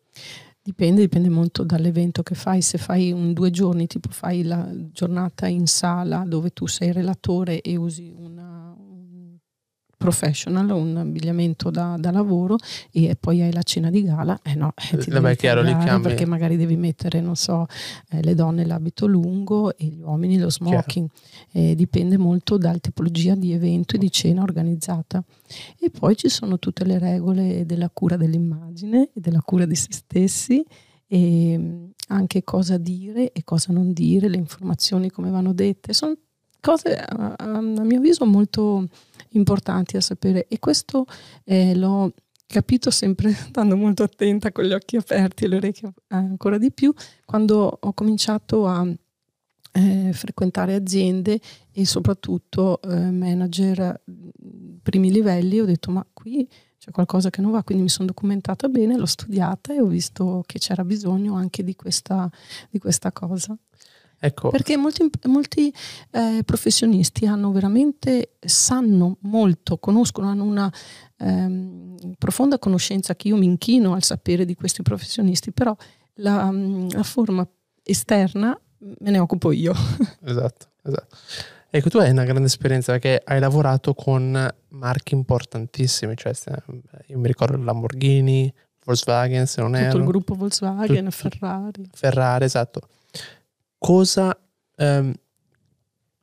Dipende, dipende molto dall'evento che fai. Se fai un due giorni, tipo fai la giornata in sala dove tu sei relatore e usi una, professional, un abbigliamento da, da, lavoro e poi hai la cena di gala, eh no, eh, ti Vabbè, chiaro, perché magari devi mettere, non so, eh, le donne l'abito lungo e gli uomini lo smoking. Eh, dipende molto dalla tipologia di evento e di cena organizzata. E poi ci sono tutte le regole della cura dell'immagine e della cura di se stessi e mm, anche cosa dire e cosa non dire, le informazioni come vanno dette. Sono cose a, a mio avviso molto importanti a sapere e questo eh, l'ho capito sempre *laughs* stando molto attenta con gli occhi aperti e le orecchie ancora di più quando ho cominciato a eh, frequentare aziende e soprattutto eh, manager primi livelli, ho detto ma qui c'è qualcosa che non va, quindi mi sono documentata bene, l'ho studiata e ho visto che c'era bisogno anche di questa, di questa cosa. Ecco. Perché molti, molti eh, professionisti hanno veramente, sanno molto, conoscono, hanno una ehm, profonda conoscenza che io mi inchino al sapere di questi professionisti, però la, la forma esterna me ne occupo io. *laughs* Esatto, esatto. Ecco, tu hai una grande esperienza perché hai lavorato con marchi importantissimi, cioè io mi ricordo Lamborghini, Volkswagen, se non Tutto erro. Tutto il gruppo Volkswagen, Tutto, Ferrari. Ferrari, esatto cosa, ehm,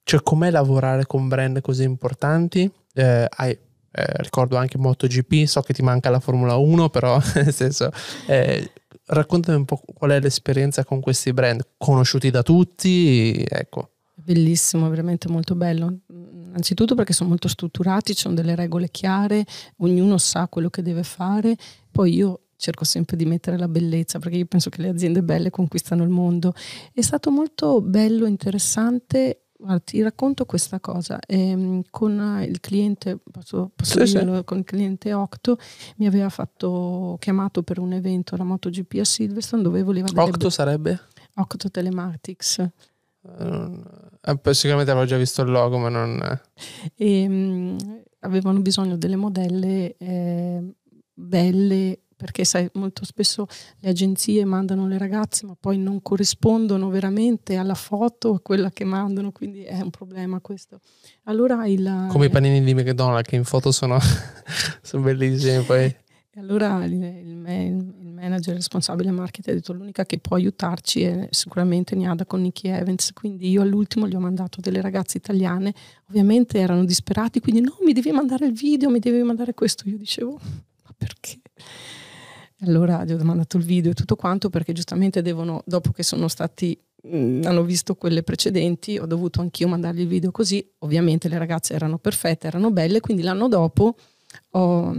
cioè com'è lavorare con brand così importanti? Eh, hai, eh, ricordo anche MotoGP, so che ti manca la Formula 1, però *laughs* nel senso, eh, raccontami un po' qual è l'esperienza con questi brand, conosciuti da tutti, ecco. Bellissimo, veramente molto bello. Innanzitutto perché sono molto strutturati, ci sono delle regole chiare, ognuno sa quello che deve fare. Poi io cerco sempre di mettere la bellezza perché io penso che le aziende belle conquistano il mondo. È stato molto bello, interessante. Guarda, ti racconto questa cosa. Eh, con il cliente, posso, posso sì, dirlo, sì. con il cliente Octo mi aveva fatto chiamato per un evento alla MotoGP a Silverstone dove voleva Octo be- sarebbe? Octo Telematics. Uh, eh, sicuramente avevo già visto il logo, ma non. E, um, avevano bisogno delle modelle eh, belle perché sai, molto spesso le agenzie mandano le ragazze ma poi non corrispondono veramente alla foto, a quella che mandano, quindi è un problema questo. Allora il, Come i panini di McDonald's che in foto sono, *laughs* sono bellissimi poi. E allora il, il, il, manager responsabile marketing ha detto l'unica che può aiutarci è sicuramente Niada con Nicky Evans, quindi io all'ultimo gli ho mandato delle ragazze italiane, ovviamente erano disperati, quindi no, mi devi mandare il video, mi devi mandare questo, io dicevo ma perché? Allora gli ho mandato il video e tutto quanto perché giustamente devono, dopo che sono stati, hanno visto quelle precedenti, ho dovuto anch'io mandargli il video così. Ovviamente le ragazze erano perfette, erano belle, quindi l'anno dopo ho,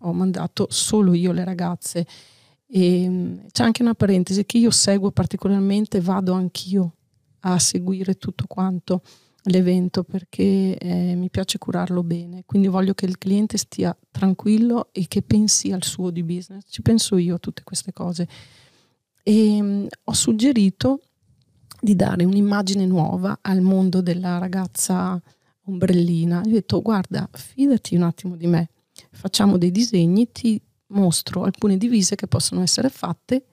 ho mandato solo io le ragazze. E, mh, mm, c'è anche una parentesi che io seguo particolarmente, vado anch'io a seguire tutto quanto l'evento perché eh, mi piace curarlo bene, quindi voglio che il cliente stia tranquillo e che pensi al suo di business. Ci penso io a tutte queste cose. E mh, mm, ho suggerito di dare un'immagine nuova al mondo della ragazza ombrellina. Gli ho detto guarda, fidati un attimo di me, facciamo dei disegni, ti mostro alcune divise che possono essere fatte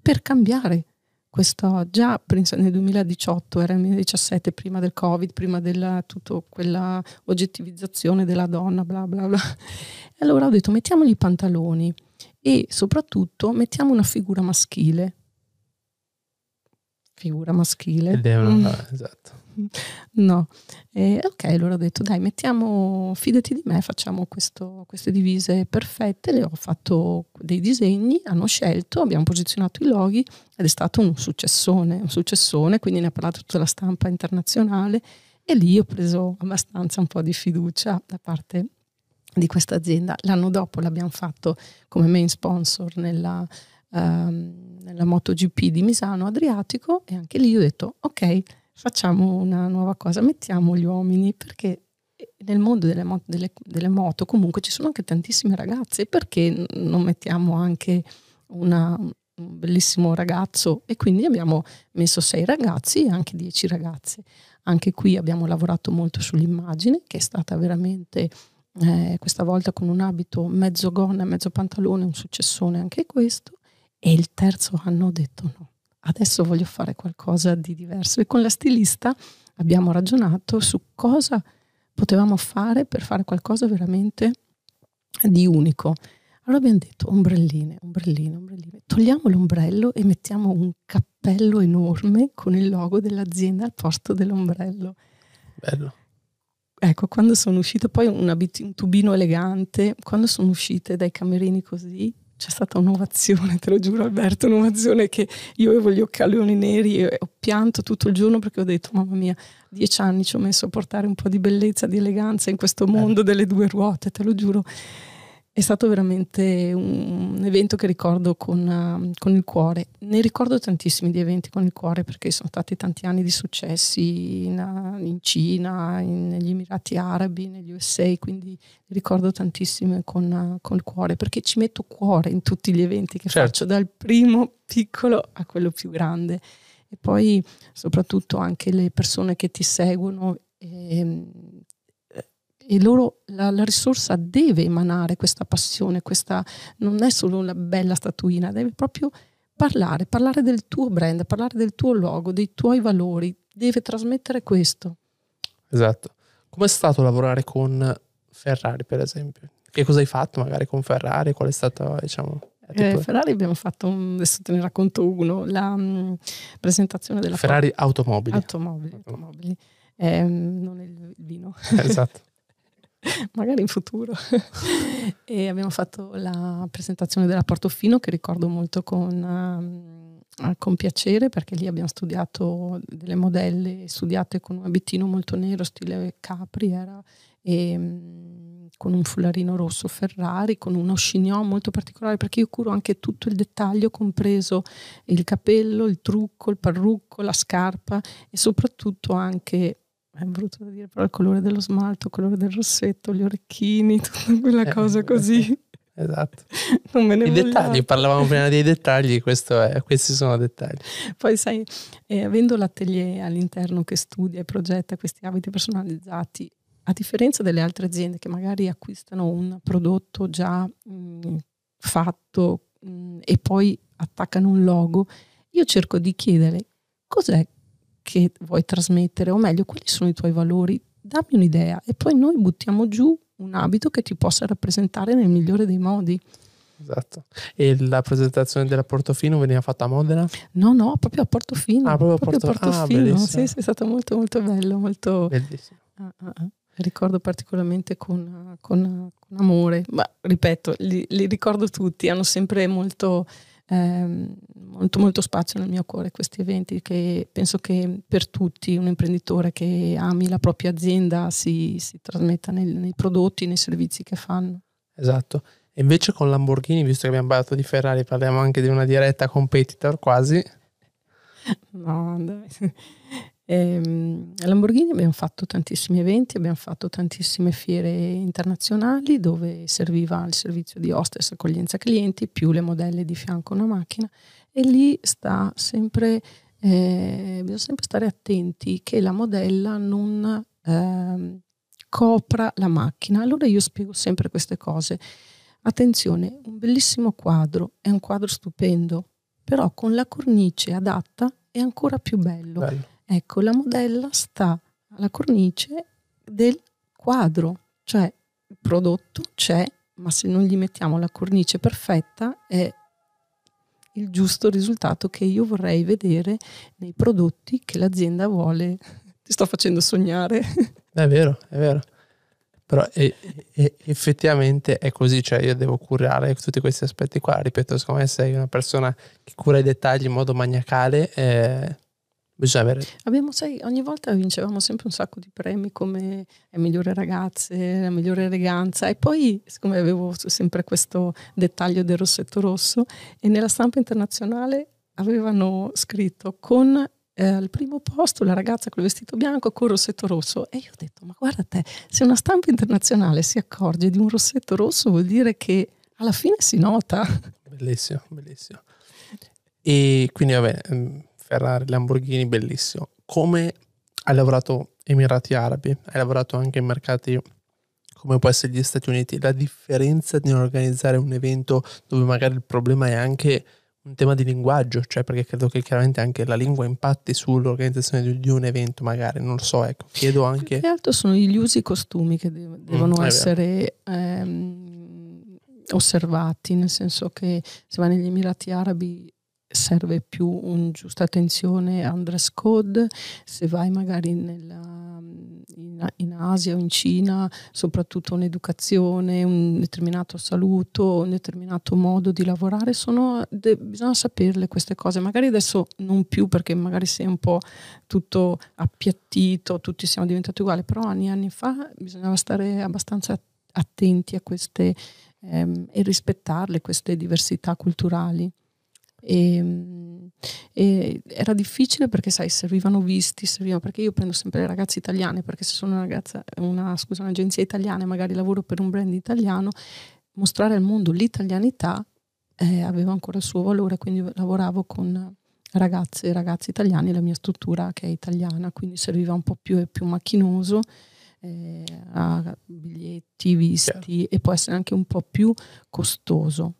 per cambiare questo già nel 2018, era nel 2017, prima del Covid, prima della tutta quella oggettivizzazione della donna, bla bla bla. E allora ho detto mettiamogli i pantaloni e soprattutto mettiamo una figura maschile. Figura maschile. Ed è una, mm. esatto. *laughs* No, eh, ok, allora ho detto dai, mettiamo, fidati di me, facciamo questo, queste divise perfette, le ho fatto dei disegni, hanno scelto, abbiamo posizionato i loghi ed è stato un successone, un successone, quindi ne ha parlato tutta la stampa internazionale e lì ho preso abbastanza un po' di fiducia da parte di questa azienda. L'anno dopo l'abbiamo fatto come main sponsor nella, um, nella MotoGP di Misano Adriatico e anche lì ho detto ok, facciamo una nuova cosa, mettiamo gli uomini perché nel mondo delle, moto, delle, delle moto comunque ci sono anche tantissime ragazze, perché non mettiamo anche una, un bellissimo ragazzo e quindi abbiamo messo sei ragazzi e anche dieci ragazze. Anche qui abbiamo lavorato molto sull'immagine che è stata veramente eh, questa volta con un abito mezzo gonna, mezzo pantalone, un successone anche questo e il terzo anno ho detto no, adesso voglio fare qualcosa di diverso. E con la stilista abbiamo ragionato su cosa potevamo fare per fare qualcosa veramente di unico. Allora abbiamo detto ombrelline, ombrelline, ombrelline. Togliamo l'ombrello e mettiamo un cappello enorme con il logo dell'azienda al posto dell'ombrello. Bello. Ecco, quando sono uscite, poi un, abit- un tubino elegante, quando sono uscite dai camerini così, c'è stata un'ovazione, te lo giuro Alberto, un'ovazione che io avevo gli occhialoni neri e ho pianto tutto il giorno perché ho detto mamma mia, dieci anni ci ho messo a portare un po' di bellezza, di eleganza in questo mondo delle due ruote, te lo giuro. È stato veramente un evento che ricordo con, uh, con, il cuore. Ne ricordo tantissimi di eventi con il cuore perché sono stati tanti anni di successi in, uh, in Cina, in, negli Emirati Arabi, negli USA, quindi ricordo tantissime con, uh, con, il cuore perché ci metto cuore in tutti gli eventi che certo. faccio, dal primo piccolo a quello più grande. E poi soprattutto anche le persone che ti seguono. E, ehm, e loro la, la, risorsa deve emanare questa passione, questa non è solo una bella statuina, deve proprio parlare, parlare del tuo brand, parlare del tuo logo, dei tuoi valori, deve trasmettere questo. Esatto. Com'è stato lavorare con Ferrari, per esempio? Che cosa hai fatto magari con Ferrari? Qual è stata, diciamo... Eh, Ferrari abbiamo fatto, adesso te ne racconto uno, la um, presentazione della Ferrari Automobili. Automobili, automobili. Eh, non il vino. Esatto. *laughs* *laughs* magari in futuro. *laughs* e abbiamo fatto la presentazione della Portofino che ricordo molto con, uh, con piacere perché lì abbiamo studiato delle modelle studiate con un abitino molto nero, stile Capri era, e um, con un fullarino rosso Ferrari, con uno chignon molto particolare perché io curo anche tutto il dettaglio, compreso il capello, il trucco, il parrucco, la scarpa e soprattutto anche è brutto da dire, però il colore dello smalto, il colore del rossetto, gli orecchini, *laughs* tutta quella eh, cosa così. Esatto. *laughs* Non me ne I vogliate. dettagli, parlavamo prima dei dettagli, è, questi sono dettagli. Poi sai, eh, avendo l'atelier all'interno che studia e progetta questi abiti personalizzati, a differenza delle altre aziende che magari acquistano un prodotto già mh, mm, fatto mh, mm, e poi attaccano un logo, io cerco di chiedere cos'è che vuoi trasmettere, o meglio, quali sono i tuoi valori, dammi un'idea e poi noi buttiamo giù un abito che ti possa rappresentare nel migliore dei modi. Esatto. E la presentazione della Portofino veniva fatta a Modena? No, no, proprio a Portofino. Ah, proprio a Porto... proprio Portofino. Ah, sì, sì, è stato molto molto bello, molto... Bellissimo. Ah, ah, ah. Ricordo particolarmente con, con, con amore, ma ripeto, li, li, ricordo tutti, hanno sempre molto eh, molto molto spazio nel mio cuore questi eventi che penso che per tutti un imprenditore che ami la propria azienda si, si trasmetta nei, nei, prodotti, nei servizi che fanno. Esatto. E invece con Lamborghini, visto che abbiamo parlato di Ferrari, parliamo anche di una diretta competitor quasi. *laughs* No. Ehm, a Lamborghini abbiamo fatto tantissimi eventi, abbiamo fatto tantissime fiere internazionali dove serviva il servizio di hostess accoglienza clienti più le modelle di fianco a una macchina e lì sta sempre, eh, bisogna sempre stare attenti che la modella non eh, copra la macchina. Allora io spiego sempre queste cose. Attenzione, un bellissimo quadro, è un quadro stupendo, però con la cornice adatta è ancora più bello. bello Ecco, la modella sta alla cornice del quadro, cioè il prodotto c'è, ma se non gli mettiamo la cornice perfetta è il giusto risultato che io vorrei vedere nei prodotti che l'azienda vuole. *laughs* Ti sto facendo sognare. *laughs* È vero, è vero. Però è, è, effettivamente è così, cioè io devo curare tutti questi aspetti qua. Ripeto, secondo me sei una persona che cura i dettagli in modo maniacale. Eh, Bisogna avere... Abbiamo, sai, ogni volta vincevamo sempre un sacco di premi come le migliori ragazze, la migliore eleganza. E poi, siccome avevo sempre questo dettaglio del rossetto rosso, e nella stampa internazionale avevano scritto con eh, al primo posto la ragazza con il vestito bianco con il rossetto rosso. E io ho detto ma guarda te se una stampa internazionale si accorge di un rossetto rosso vuol dire che alla fine si nota. Bellissimo bellissimo. E quindi vabbè mm, Ferrari, Lamborghini, bellissimo. Come hai lavorato Emirati Arabi, hai lavorato anche in mercati come può essere gli Stati Uniti, la differenza di organizzare un evento dove magari il problema è anche un tema di linguaggio, cioè perché credo che chiaramente anche la lingua impatti sull'organizzazione di, un evento, magari, non lo so, ecco, chiedo anche... Più che altro sono gli usi costumi che de- devono mm, essere ehm, osservati, nel senso che se vai negli Emirati Arabi serve più un giusta attenzione a un code, se vai magari nella, in, in, Asia o in Cina, soprattutto un'educazione, un determinato saluto, un determinato modo di lavorare, sono, de, bisogna saperle queste cose, magari adesso non più perché magari sei un po' tutto appiattito, tutti siamo diventati uguali, però anni e anni fa bisognava stare abbastanza attenti a queste ehm, e rispettarle queste diversità culturali. E, ehm, e era difficile perché, sai, servivano visti, servivano, perché io prendo sempre le ragazze italiane, perché se sono una ragazza, una, scusa, un'agenzia italiana e magari lavoro per un brand italiano, mostrare al mondo l'italianità eh, aveva ancora il suo valore, quindi lavoravo con ragazze e ragazzi italiani, la mia struttura che è italiana, quindi serviva un po' più, più macchinoso, eh, a biglietti, visti yeah. e può essere anche un po' più costoso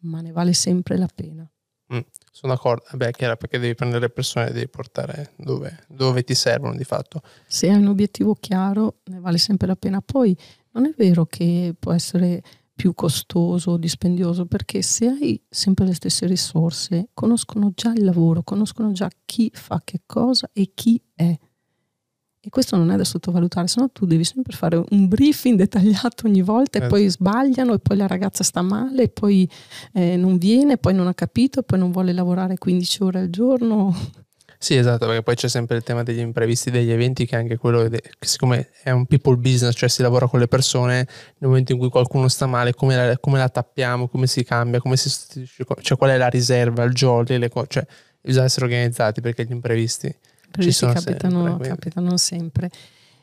ma ne vale sempre la pena. Mm, sono d'accordo, beh, chiaro, perché devi prendere le persone e devi portare dove, dove ti servono di fatto. Se hai un obiettivo chiaro, ne vale sempre la pena. Poi non è vero che può essere più costoso o dispendioso, perché se hai sempre le stesse risorse, conoscono già il lavoro, conoscono già chi fa che cosa e chi è. E questo non è da sottovalutare, se no tu devi sempre fare un briefing dettagliato ogni volta e eh. poi sbagliano e poi la ragazza sta male e poi eh, non viene, poi non ha capito, e poi non vuole lavorare 15 ore al giorno. Sì, esatto, perché poi c'è sempre il tema degli imprevisti degli eventi che è anche quello che siccome è un people business, cioè si lavora con le persone, nel momento in cui qualcuno sta male, come la, come la tappiamo, come si cambia, come si sostituisce, cioè qual è la riserva, il jolly, le cose, cioè bisogna essere organizzati perché gli imprevisti ci sono capitano sempre. Capitano sempre.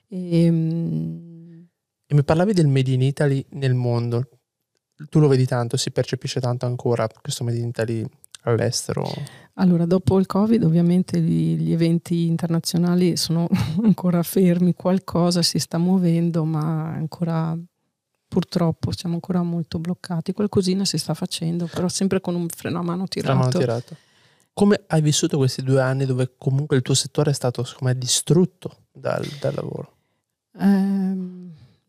E, ehm, e mi parlavi del Made in Italy nel mondo. Tu lo vedi tanto, si percepisce tanto ancora questo Made in Italy all'estero? Allora, dopo il Covid ovviamente gli, gli, eventi internazionali sono *laughs* ancora fermi, qualcosa si sta muovendo, ma ancora purtroppo siamo ancora molto bloccati. Qualcosina si sta facendo, però sempre con un freno a mano tirato. Freno a mano tirato. Come hai vissuto questi due anni dove comunque il tuo settore è stato me, distrutto dal, dal lavoro? Eh,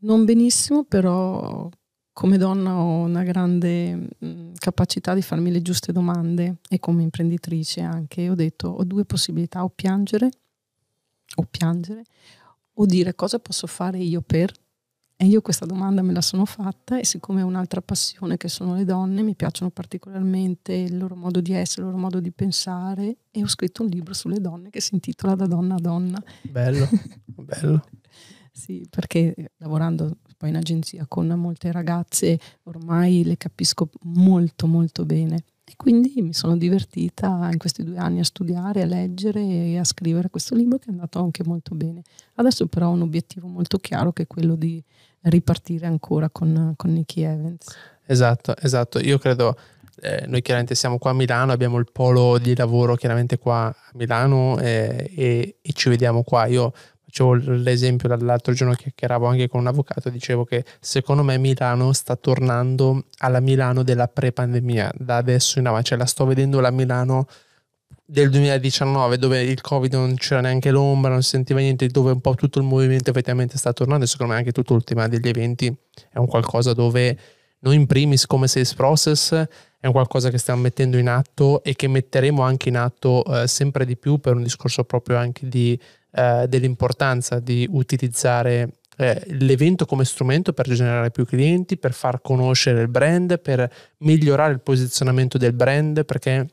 non benissimo, però come donna ho una grande mm, capacità di farmi le giuste domande e come imprenditrice anche. Ho detto ho due possibilità, o piangere, o piangere, o dire cosa posso fare io per e io questa domanda me la sono fatta e siccome è un'altra passione che sono le donne, mi piacciono particolarmente il loro modo di essere, il loro modo di pensare e ho scritto un libro sulle donne che si intitola Da donna a donna. Bello, *laughs* bello. sì, perché lavorando poi in agenzia con molte ragazze ormai le capisco molto molto bene. E quindi mi sono divertita in questi due anni a studiare, a leggere e a scrivere questo libro che è andato anche molto bene. Adesso però ho un obiettivo molto chiaro che è quello di ripartire ancora con, con Nicky Evans. Esatto, esatto. Io credo, eh, noi chiaramente siamo qua a Milano, abbiamo il polo di lavoro chiaramente qua a Milano eh, e, e, ci vediamo qua. Io facevo l'esempio l'altro giorno che chiacchieravo anche con un avvocato, dicevo che secondo me Milano sta tornando alla Milano della pre-pandemia, da adesso in avanti, cioè la sto vedendo la Milano del 2019 dove il covid non c'era neanche l'ombra, non si sentiva niente, dove un po' tutto il movimento effettivamente sta tornando e secondo me anche tutto il tema degli eventi è un qualcosa dove noi in primis come sales process è un qualcosa che stiamo mettendo in atto e che metteremo anche in atto eh, sempre di più per un discorso proprio anche di, eh, dell'importanza di utilizzare eh, l'evento come strumento per generare più clienti, per far conoscere il brand, per migliorare il posizionamento del brand perché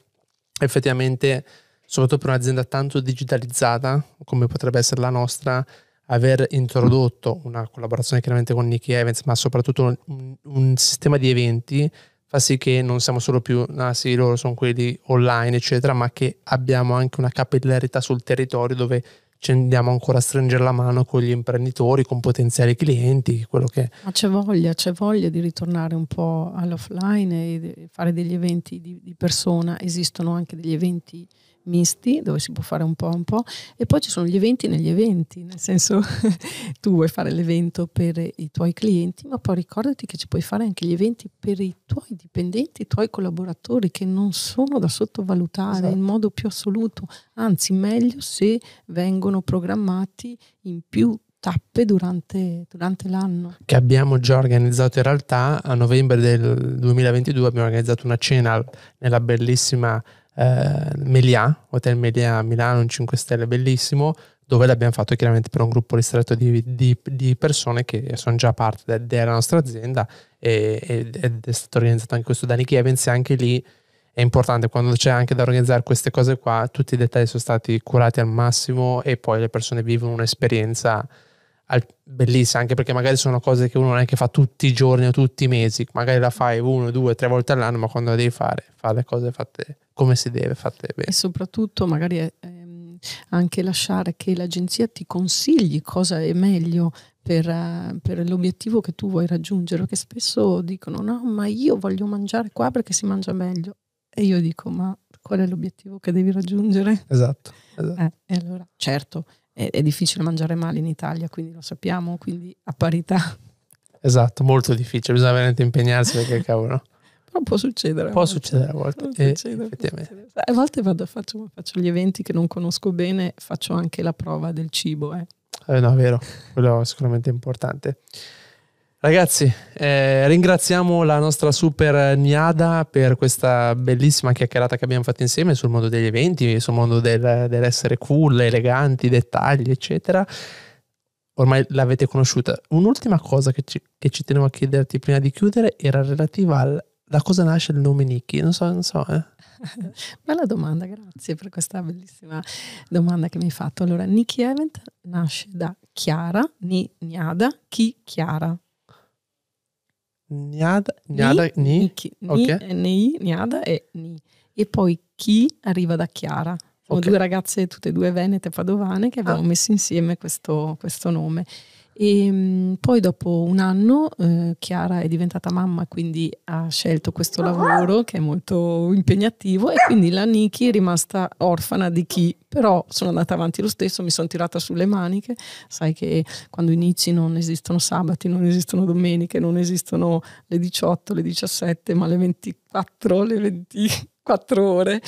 effettivamente, soprattutto per un'azienda tanto digitalizzata come potrebbe essere la nostra, aver introdotto una collaborazione chiaramente con Nicky Evans, ma soprattutto un, un sistema di eventi fa sì che non siamo solo più, ah sì, loro sono quelli online, eccetera, ma che abbiamo anche una capillarità sul territorio dove ci andiamo ancora a stringere la mano con gli imprenditori, con potenziali clienti, quello che... Ma c'è voglia, c'è voglia di ritornare un po' all'offline e fare degli eventi di, di persona, esistono anche degli eventi misti dove si può fare un po' un po' e poi ci sono gli eventi negli eventi, nel senso *laughs* tu vuoi fare l'evento per i tuoi clienti, ma poi ricordati che ci puoi fare anche gli eventi per i tuoi dipendenti, i tuoi collaboratori che non sono da sottovalutare esatto. in modo più assoluto, anzi meglio se vengono programmati in più tappe durante, durante, l'anno. Che abbiamo già organizzato in realtà a novembre del 2022 abbiamo organizzato una cena nella bellissima eh, Melià, Hotel Melià a Milano, un 5 stelle bellissimo, dove l'abbiamo fatto chiaramente per un gruppo ristretto di, di, di persone che sono già parte de, della nostra azienda e, ed è stato organizzato anche questo da Nicky Evans e anche lì è importante quando c'è anche da organizzare queste cose qua, tutti i dettagli sono stati curati al massimo e poi le persone vivono un'esperienza al, bellissima, anche perché magari sono cose che uno non è che fa tutti i giorni o tutti i mesi, magari la fai uno, due, tre volte all'anno, ma quando la devi fare, fa le cose fatte come si deve, fatte bene. E soprattutto magari è, ehm, anche lasciare che l'agenzia ti consigli cosa è meglio per, uh, per, l'obiettivo che tu vuoi raggiungere, perché spesso dicono no, ma io voglio mangiare qua perché si mangia meglio. E io dico, ma qual è l'obiettivo che devi raggiungere? Esatto. esatto. Eh, e allora, certo, è, è, difficile mangiare male in Italia, quindi lo sappiamo, quindi a parità. Esatto, molto difficile, bisogna veramente impegnarsi perché cavolo. Però può succedere. Può succedere a volte. E, succedere, a volte vado, faccio, faccio, gli eventi che non conosco bene, faccio anche la prova del cibo. Eh. Eh, no, è vero, quello è sicuramente importante. Ragazzi, eh, ringraziamo la nostra super Niada per questa bellissima chiacchierata che abbiamo fatto insieme sul mondo degli eventi, sul mondo del, dell'essere cool, eleganti, dettagli, eccetera. Ormai l'avete conosciuta. Un'ultima cosa che ci, che ci tenevo a chiederti prima di chiudere era relativa al da cosa nasce il nome Nicky? Non so, non so. Eh. *laughs* Bella domanda, grazie per questa bellissima domanda che mi hai fatto. Allora, Nicky Event nasce da Chiara, Ni, Niada, Chi, Chiara. Niada, Niada, Ni, Ni, ni, okay. ni Niada e Ni. E poi Chi arriva da Chiara. Sono okay. due ragazze, tutte e due venete padovane, che abbiamo ah. messo insieme questo, questo nome. E ehm, poi dopo un anno eh, Chiara è diventata mamma, quindi ha scelto questo lavoro che è molto impegnativo e quindi la Niki è rimasta orfana di chi, però sono andata avanti lo stesso, mi sono tirata sulle maniche, sai che quando inizi non esistono sabati, non esistono domeniche, non esistono le 18, le 17, ma le 24, le 20 quattro ore.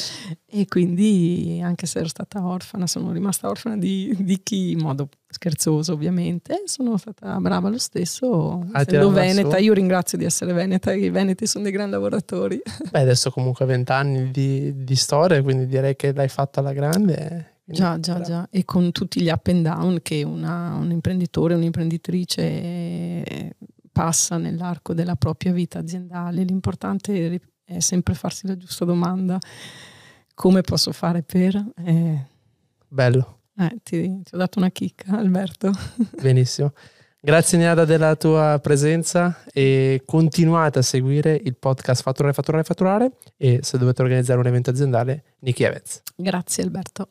E quindi anche se ero stata orfana sono rimasta orfana di, di chi in modo scherzoso ovviamente sono stata brava lo stesso. Ah, essendo veneta io ringrazio di essere veneta i veneti sono dei grandi lavoratori. *laughs* Beh adesso comunque 20 anni di, di storia quindi direi che l'hai fatta alla grande Già, già, già, e con tutti gli up and down che una, un imprenditore, un'imprenditrice passa nell'arco della propria vita aziendale. L'importante è sempre farsi la giusta domanda. Come posso fare per... Eh, Bello. Eh, ti, ti, ho dato una chicca, Alberto. *laughs* Benissimo. Grazie Niada della tua presenza e continuate a seguire il podcast Fatturare, Fatturare, Fatturare e se dovete organizzare un evento aziendale, Niki Evans. Grazie Alberto.